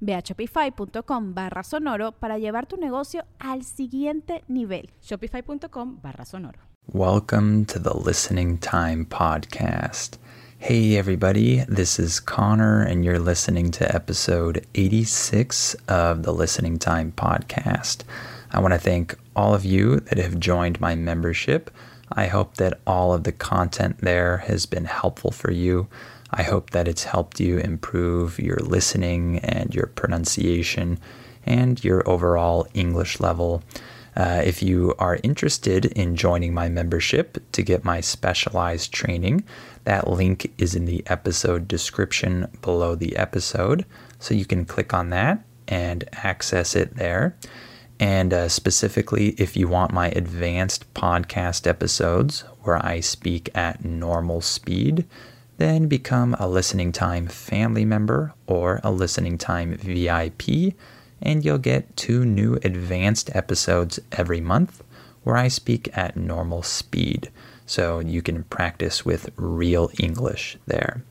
Ve a shopify.com barra sonoro para llevar tu negocio al siguiente nivel. Shopify.com barra sonoro. Welcome to the Listening Time Podcast. Hey, everybody, this is Connor, and you're listening to episode 86 of the Listening Time Podcast. I want to thank all of you that have joined my membership. I hope that all of the content there has been helpful for you. I hope that it's helped you improve your listening and your pronunciation and your overall English level. Uh, if you are interested in joining my membership to get my specialized training, that link is in the episode description below the episode. So you can click on that and access it there. And uh, specifically, if you want my advanced podcast episodes where I speak at normal speed, then become a Listening Time family member or a Listening Time VIP, and you'll get two new advanced episodes every month where I speak at normal speed. So you can practice with real English there.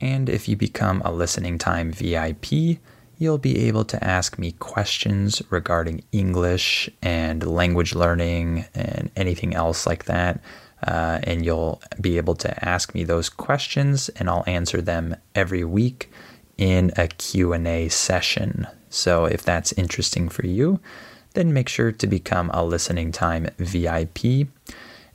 And if you become a Listening Time VIP, you'll be able to ask me questions regarding English and language learning and anything else like that uh, and you'll be able to ask me those questions and I'll answer them every week in a Q&A session. So if that's interesting for you, then make sure to become a listening time VIP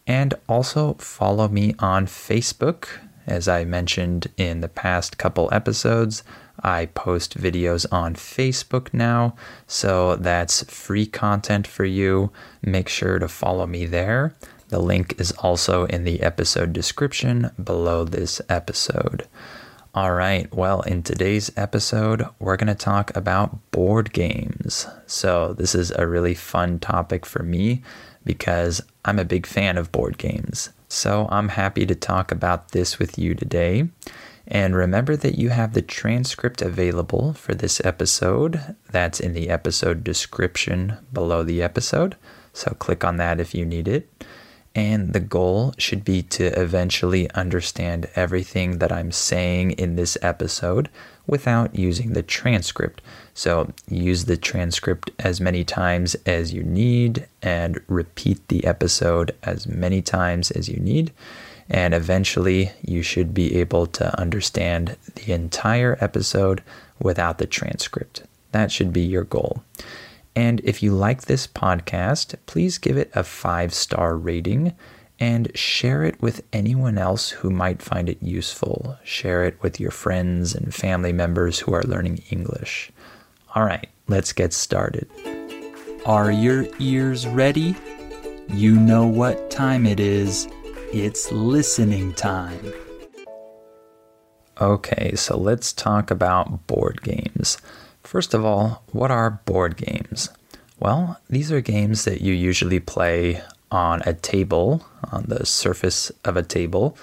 and also follow me on Facebook. As I mentioned in the past couple episodes, I post videos on Facebook now, so that's free content for you. Make sure to follow me there. The link is also in the episode description below this episode. All right, well, in today's episode, we're going to talk about board games. So, this is a really fun topic for me because I'm a big fan of board games. So, I'm happy to talk about this with you today. And remember that you have the transcript available for this episode. That's in the episode description below the episode. So, click on that if you need it. And the goal should be to eventually understand everything that I'm saying in this episode without using the transcript. So use the transcript as many times as you need and repeat the episode as many times as you need. And eventually, you should be able to understand the entire episode without the transcript. That should be your goal. And if you like this podcast, please give it a five star rating and share it with anyone else who might find it useful. Share it with your friends and family members who are learning English. All right, let's get started. Are your ears ready? You know what time it is. It's listening time. Okay, so let's talk about board games. First of all, what are board games? Well, these are games that you usually play on a table, on the surface of a table,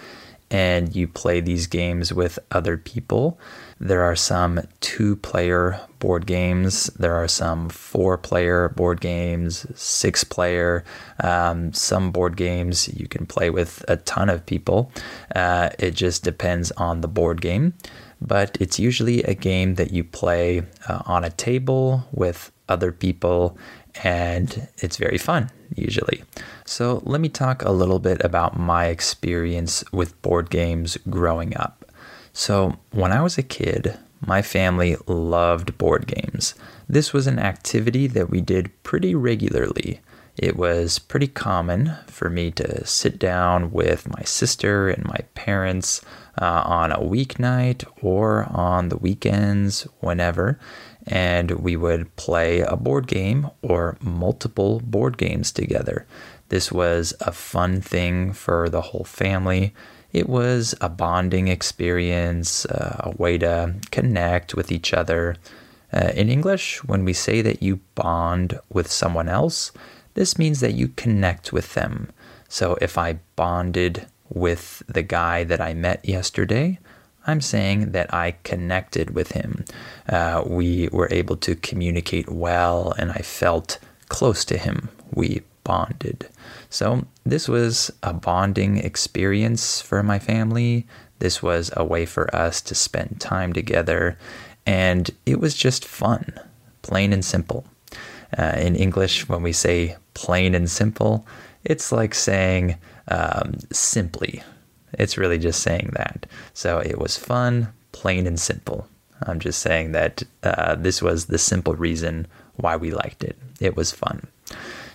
and you play these games with other people. There are some two player board games, there are some four player board games, six player. Um, some board games you can play with a ton of people. Uh, it just depends on the board game but it's usually a game that you play uh, on a table with other people, and it's very fun, usually. So, let me talk a little bit about my experience with board games growing up. So, when I was a kid, my family loved board games. This was an activity that we did pretty regularly. It was pretty common for me to sit down with my sister and my parents uh, on a weeknight or on the weekends, whenever, and we would play a board game or multiple board games together. This was a fun thing for the whole family. It was a bonding experience, uh, a way to connect with each other. Uh, in English, when we say that you bond with someone else, this means that you connect with them. So if I bonded with the guy that I met yesterday, I'm saying that I connected with him. Uh, we were able to communicate well, and I felt close to him. We bonded. So, this was a bonding experience for my family. This was a way for us to spend time together, and it was just fun, plain and simple. Uh, in English, when we say plain and simple, it's like saying um, simply. It's really just saying that. So it was fun, plain and simple. I'm just saying that uh, this was the simple reason why we liked it. It was fun.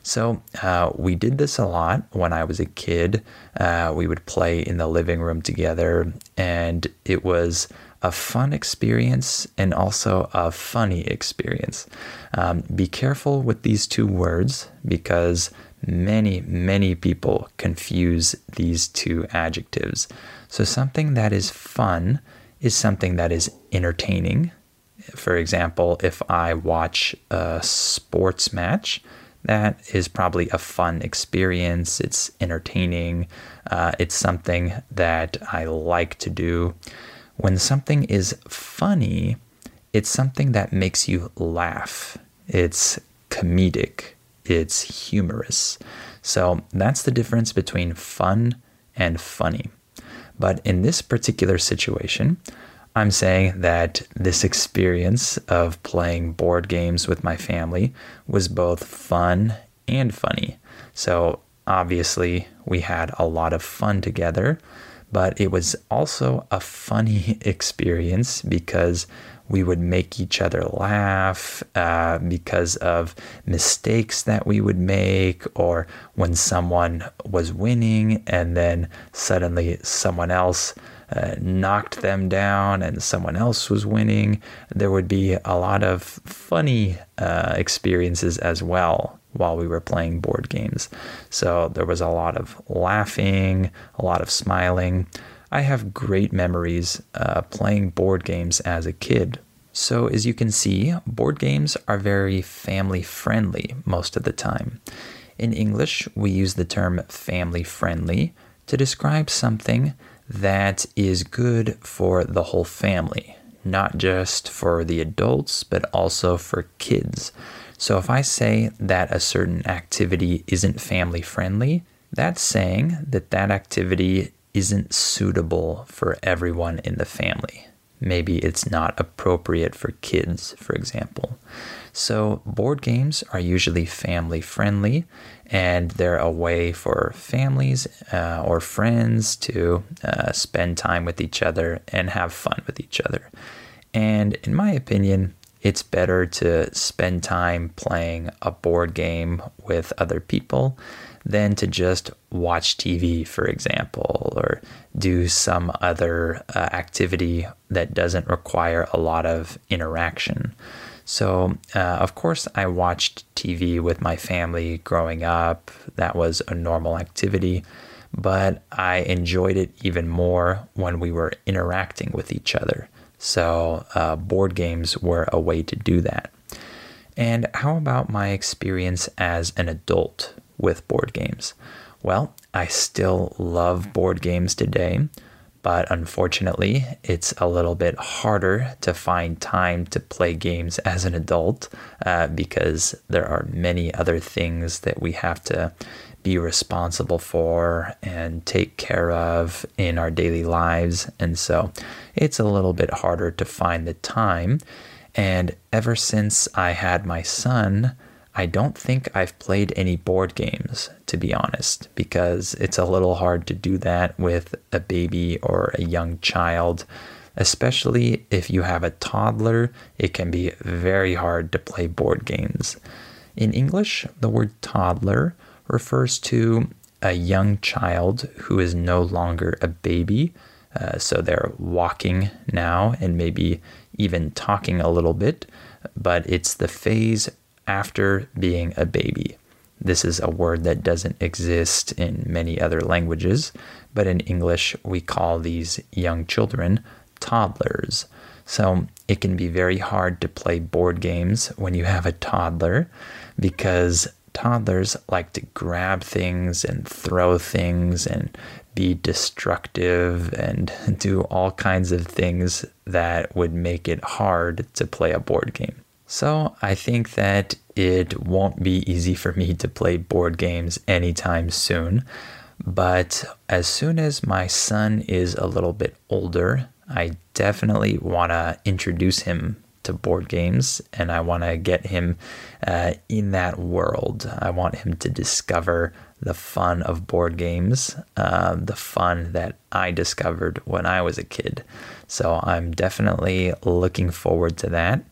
So uh, we did this a lot when I was a kid. Uh, we would play in the living room together, and it was a fun experience and also a funny experience. Um, be careful with these two words because many, many people confuse these two adjectives. So, something that is fun is something that is entertaining. For example, if I watch a sports match, that is probably a fun experience. It's entertaining. Uh, it's something that I like to do. When something is funny, it's something that makes you laugh. It's comedic, it's humorous. So that's the difference between fun and funny. But in this particular situation, I'm saying that this experience of playing board games with my family was both fun and funny. So obviously, we had a lot of fun together, but it was also a funny experience because we would make each other laugh uh, because of mistakes that we would make, or when someone was winning and then suddenly someone else uh, knocked them down and someone else was winning. There would be a lot of funny uh, experiences as well while we were playing board games. So there was a lot of laughing, a lot of smiling. I have great memories uh, playing board games as a kid. So, as you can see, board games are very family friendly most of the time. In English, we use the term family friendly to describe something that is good for the whole family, not just for the adults, but also for kids. So if I say that a certain activity isn't family friendly, that's saying that that activity isn't suitable for everyone in the family. Maybe it's not appropriate for kids, for example. So, board games are usually family friendly and they're a way for families uh, or friends to uh, spend time with each other and have fun with each other. And in my opinion, it's better to spend time playing a board game with other people than to just watch TV, for example, or do some other uh, activity that doesn't require a lot of interaction. So, uh, of course, I watched TV with my family growing up. That was a normal activity, but I enjoyed it even more when we were interacting with each other. So, uh, board games were a way to do that. And how about my experience as an adult with board games? Well, I still love board games today, but unfortunately, it's a little bit harder to find time to play games as an adult uh, because there are many other things that we have to be responsible for and take care of in our daily lives. And so it's a little bit harder to find the time. And ever since I had my son, I don't think I've played any board games, to be honest, because it's a little hard to do that with a baby or a young child. Especially if you have a toddler, it can be very hard to play board games. In English, the word toddler refers to a young child who is no longer a baby. Uh, so they're walking now and maybe even talking a little bit, but it's the phase after being a baby. This is a word that doesn't exist in many other languages, but in English, we call these young children toddlers. So it can be very hard to play board games when you have a toddler because toddlers like to grab things and throw things and be destructive and do all kinds of things that would make it hard to play a board game. So I think that it won't be easy for me to play board games anytime soon. But as soon as my son is a little bit older, I definitely want to introduce him to board games and I want to get him uh, in that world. I want him to discover the fun of board games, uh, the fun that I discovered when I was a kid. So I'm definitely looking forward to that.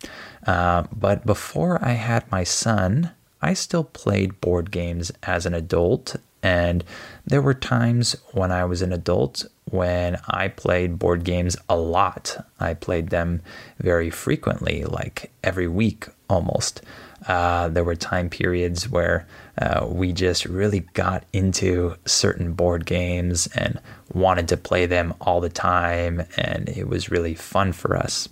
Uh, but before I had my son, I still played board games as an adult. And there were times when I was an adult when I played board games a lot. I played them very frequently, like every week almost. Uh, there were time periods where uh, we just really got into certain board games and wanted to play them all the time, and it was really fun for us.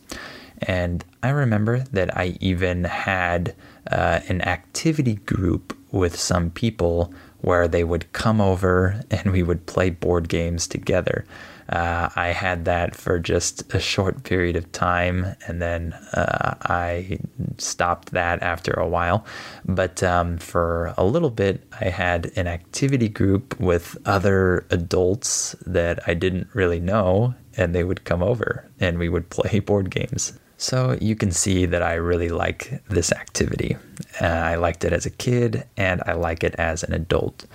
And I remember that I even had uh, an activity group with some people where they would come over and we would play board games together. Uh, I had that for just a short period of time and then uh, I stopped that after a while. But um, for a little bit, I had an activity group with other adults that I didn't really know, and they would come over and we would play board games. So you can see that I really like this activity. Uh, I liked it as a kid and I like it as an adult.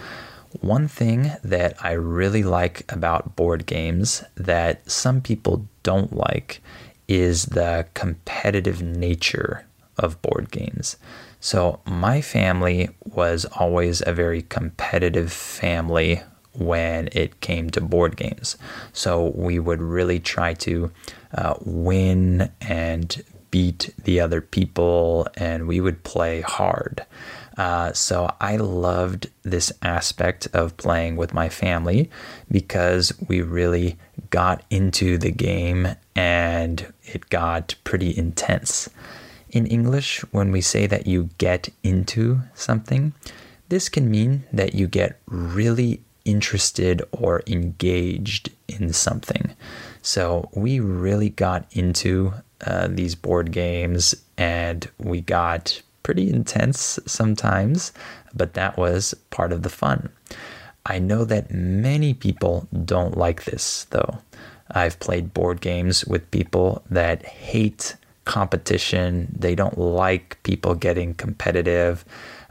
One thing that I really like about board games that some people don't like is the competitive nature of board games. So, my family was always a very competitive family when it came to board games. So we would really try to uh, win and beat the other people, and we would play hard. Uh, so I loved this aspect of playing with my family because we really got into the game and it got pretty intense. In English, when we say that you get into something, this can mean that you get really interested or engaged in something. So we really got into uh, these board games and we got pretty intense sometimes, but that was part of the fun. I know that many people don't like this though. I've played board games with people that hate competition, they don't like people getting competitive.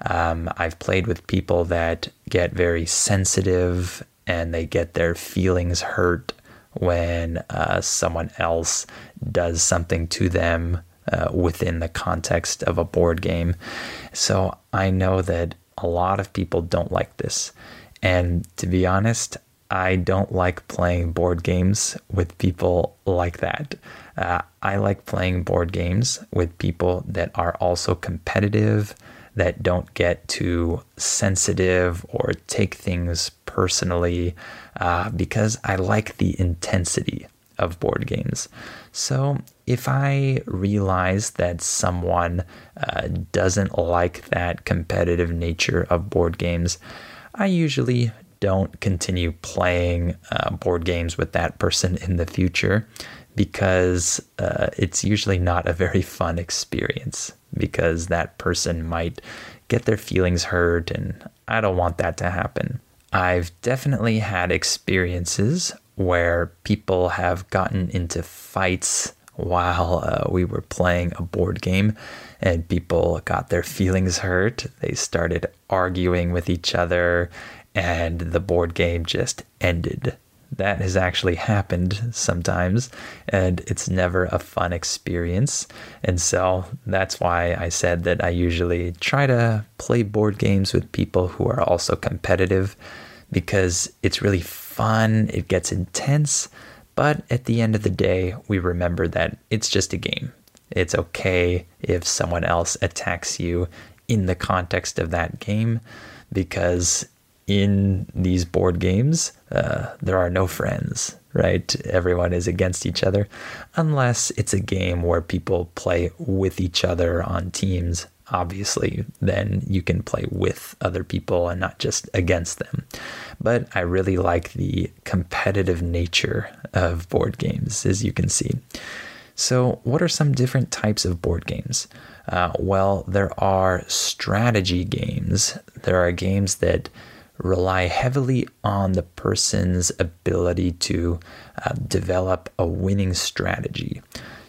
Um, I've played with people that get very sensitive and they get their feelings hurt when uh, someone else does something to them uh, within the context of a board game. So I know that a lot of people don't like this. And to be honest, I don't like playing board games with people like that. Uh, I like playing board games with people that are also competitive, that don't get too sensitive or take things personally, uh, because I like the intensity of board games. So if I realize that someone uh, doesn't like that competitive nature of board games, I usually don't continue playing uh, board games with that person in the future because uh, it's usually not a very fun experience because that person might get their feelings hurt, and I don't want that to happen. I've definitely had experiences where people have gotten into fights while uh, we were playing a board game and people got their feelings hurt. They started arguing with each other and the board game just ended That has actually happened sometimes, and it's never a fun experience. And so that's why I said that I usually try to play board games with people who are also competitive because it's really fun, it gets intense, but at the end of the day, we remember that it's just a game. It's okay if someone else attacks you in the context of that game because in these board games, uh, there are no friends, right? Everyone is against each other, unless it's a game where people play with each other on teams. Obviously, then you can play with other people and not just against them. But I really like the competitive nature of board games, as you can see. So, what are some different types of board games? Uh, well, there are strategy games. There are games that rely heavily on the person's ability to uh, develop a winning strategy.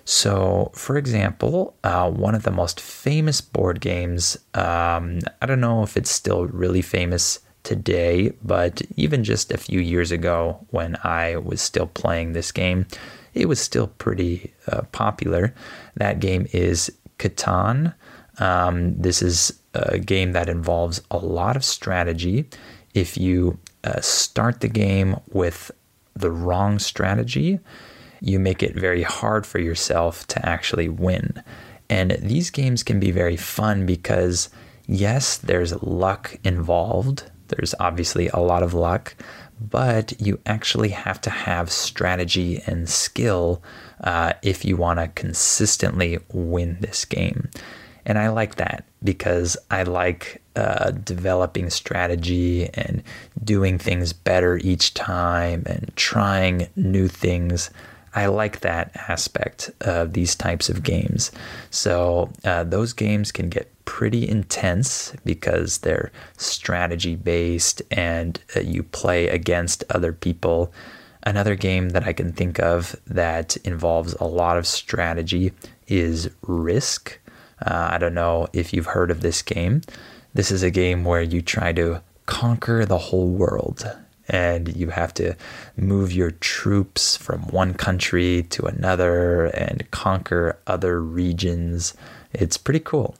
So, for example, uh, one of the most famous board games, um, I don't know if it's still really famous today, but even just a few years ago when I was still playing this game, it was still pretty uh, popular. That game is Catan. Um, this is a game that involves a lot of strategy if you uh, start the game with the wrong strategy, you make it very hard for yourself to actually win. And these games can be very fun because, yes, there's luck involved. There's obviously a lot of luck, but you actually have to have strategy and skill uh, if you want to consistently win this game. And I like that because I like uh, developing strategy and doing things better each time and trying new things. I like that aspect of these types of games. So, uh, those games can get pretty intense because they're strategy based and uh, you play against other people. Another game that I can think of that involves a lot of strategy is Risk. Uh, I don't know if you've heard of this game. This is a game where you try to conquer the whole world and you have to move your troops from one country to another and conquer other regions. It's pretty cool.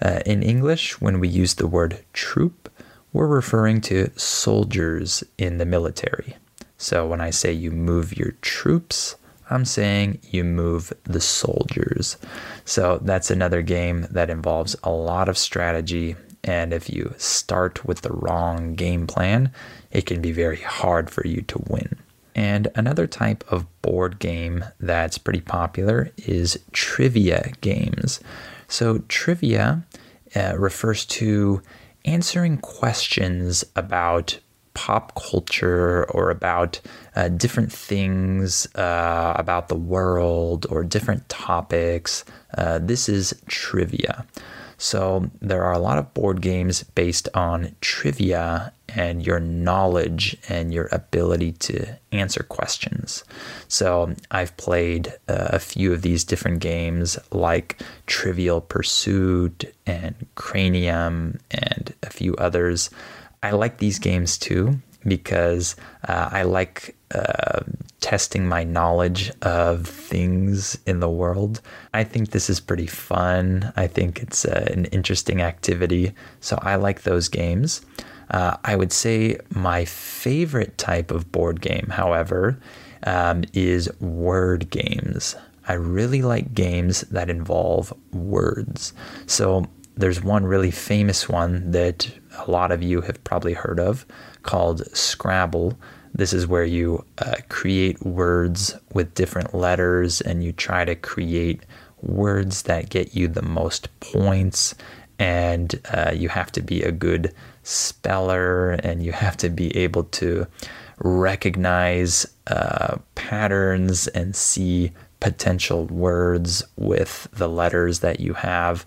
Uh, in English, when we use the word troop, we're referring to soldiers in the military. So when I say you move your troops, I'm saying you move the soldiers. So that's another game that involves a lot of strategy. And if you start with the wrong game plan, it can be very hard for you to win. And another type of board game that's pretty popular is trivia games. So, trivia uh, refers to answering questions about pop culture or about uh, different things uh, about the world or different topics. Uh, this is trivia. So there are a lot of board games based on trivia and your knowledge and your ability to answer questions. So I've played uh, a few of these different games like Trivial Pursuit and Cranium and a few others. I like these games too because uh, I like uh, testing my knowledge of things in the world. I think this is pretty fun. I think it's uh, an interesting activity. So I like those games. Uh, I would say my favorite type of board game, however, um, is word games. I really like games that involve words. So there's one really famous one that a lot of you have probably heard of called Scrabble. This is where you uh, create words with different letters and you try to create words that get you the most points. And uh, you have to be a good speller and you have to be able to recognize uh, patterns and see potential words with the letters that you have.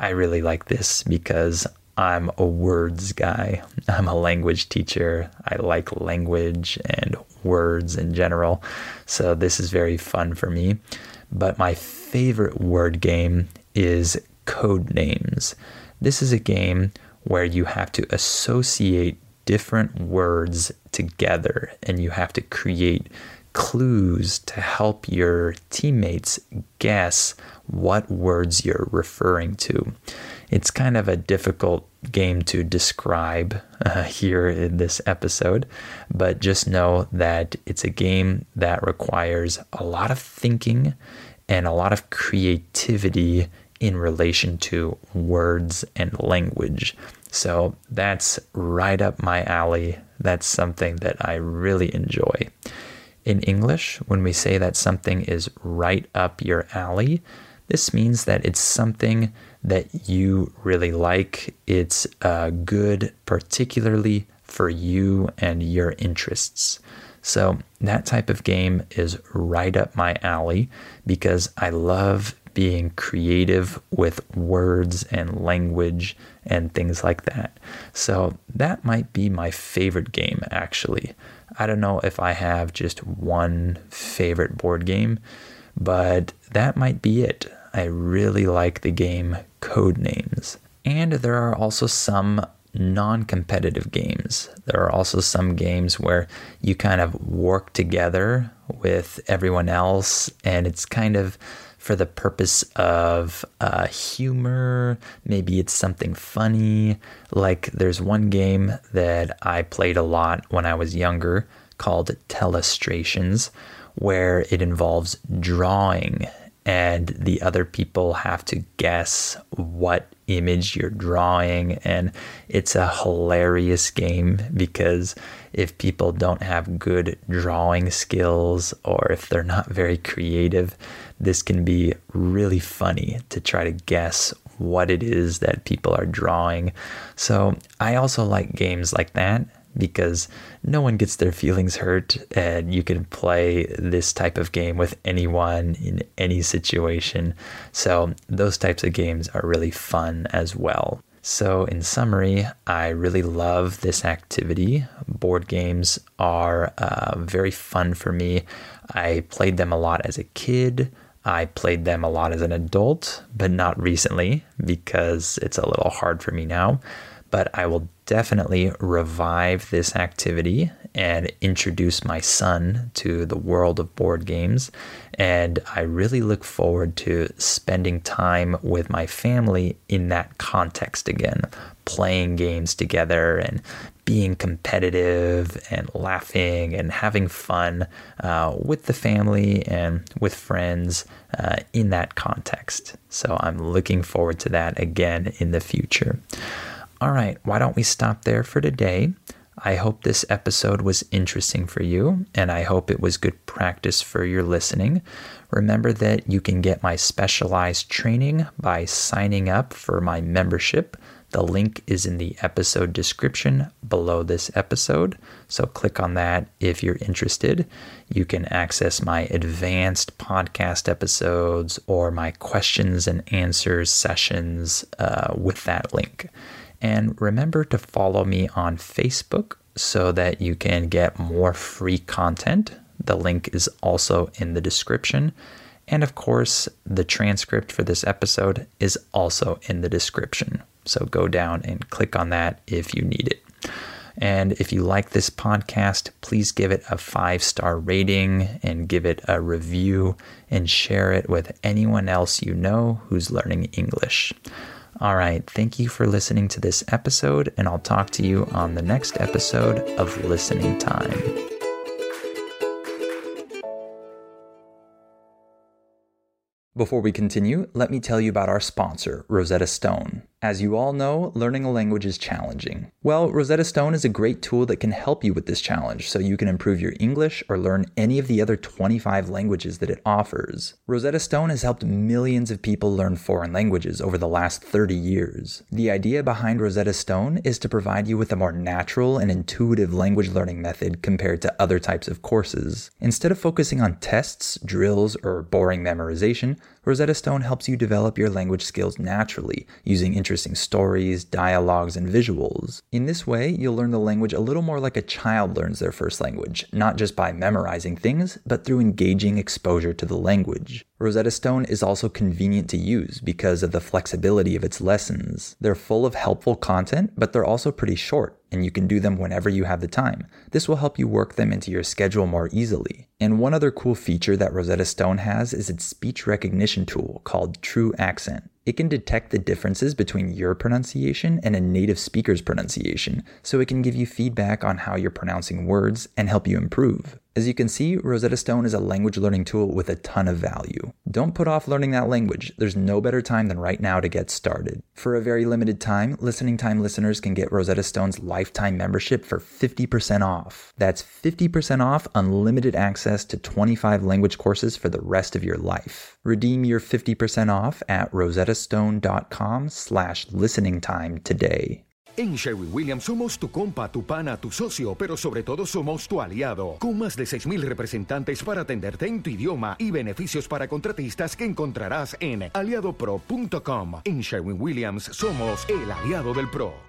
I really like this because I'm a words guy. I'm a language teacher. I like language and words in general. So this is very fun for me. But my favorite word game is Codenames. This is a game where you have to associate different words together and you have to create clues to help your teammates guess what words you're referring to. It's kind of a difficult game to describe uh, here in this episode, but just know that it's a game that requires a lot of thinking and a lot of creativity in relation to words and language. So that's right up my alley. That's something that I really enjoy. In English, when we say that something is right up your alley, this means that it's something that you really like. It's uh, good, particularly for you and your interests. So, that type of game is right up my alley because I love being creative with words and language and things like that. So, that might be my favorite game actually. I don't know if I have just one favorite board game, but that might be it. I really like the game Codenames. And there are also some non competitive games. There are also some games where you kind of work together with everyone else, and it's kind of for the purpose of uh, humor. Maybe it's something funny. Like there's one game that I played a lot when I was younger called Telestrations, where it involves drawing and the other people have to guess what image you're drawing. And it's a hilarious game because if people don't have good drawing skills or if they're not very creative, this can be really funny to try to guess what it is that people are drawing. So I also like games like that because no one gets their feelings hurt and you can play this type of game with anyone in any situation. So, those types of games are really fun as well. So, in summary, I really love this activity. Board games are uh, very fun for me. I played them a lot as a kid. I played them a lot as an adult, but not recently because it's a little hard for me now but I will definitely revive this activity and introduce my son to the world of board games. And I really look forward to spending time with my family in that context again, playing games together and being competitive and laughing and having fun uh, with the family and with friends uh, in that context. So I'm looking forward to that again in the future. All right, why don't we stop there for today? I hope this episode was interesting for you, and I hope it was good practice for your listening. Remember that you can get my specialized training by signing up for my membership. The link is in the episode description below this episode, so click on that if you're interested. You can access my advanced podcast episodes or my questions and answers sessions uh, with that link. And remember to follow me on Facebook so that you can get more free content. The link is also in the description. And of course, the transcript for this episode is also in the description. So go down and click on that if you need it. And if you like this podcast, please give it a five star rating and give it a review and share it with anyone else you know who's learning English. All right, thank you for listening to this episode, and I'll talk to you on the next episode of Listening Time. Before we continue, let me tell you about our sponsor, Rosetta Stone. As you all know, learning a language is challenging. Well, Rosetta Stone is a great tool that can help you with this challenge so you can improve your English or learn any of the other 25 languages that it offers. Rosetta Stone has helped millions of people learn foreign languages over the last 30 years. The idea behind Rosetta Stone is to provide you with a more natural and intuitive language learning method compared to other types of courses. Instead of focusing on tests, drills, or boring memorization, Rosetta Stone helps you develop your language skills naturally using interesting stories, dialogues, and visuals. In this way, you'll learn the language a little more like a child learns their first language, not just by memorizing things, but through engaging exposure to the language. Rosetta Stone is also convenient to use because of the flexibility of its lessons. They're full of helpful content, but they're also pretty short and you can do them whenever you have the time. This will help you work them into your schedule more easily. And one other cool feature that Rosetta Stone has is its speech recognition tool called TruAccent. It can detect the differences between your pronunciation and a native speaker's pronunciation, so it can give you feedback on how you're pronouncing words and help you improve. As you can see, Rosetta Stone is a language learning tool with a ton of value. Don't put off learning that language. There's no better time than right now to get started. For a very limited time, Listening Time listeners can get Rosetta Stone's lifetime membership for 50% off. That's 50% off unlimited access to 25 language courses for the rest of your life. Redeem your 50% off at rosettastone.com slash listening time today. En Sherwin Williams somos tu compa, tu pana, tu socio, pero sobre todo somos tu aliado, con más de 6.000 representantes para atenderte en tu idioma y beneficios para contratistas que encontrarás en aliadopro.com. En Sherwin Williams somos el aliado del PRO.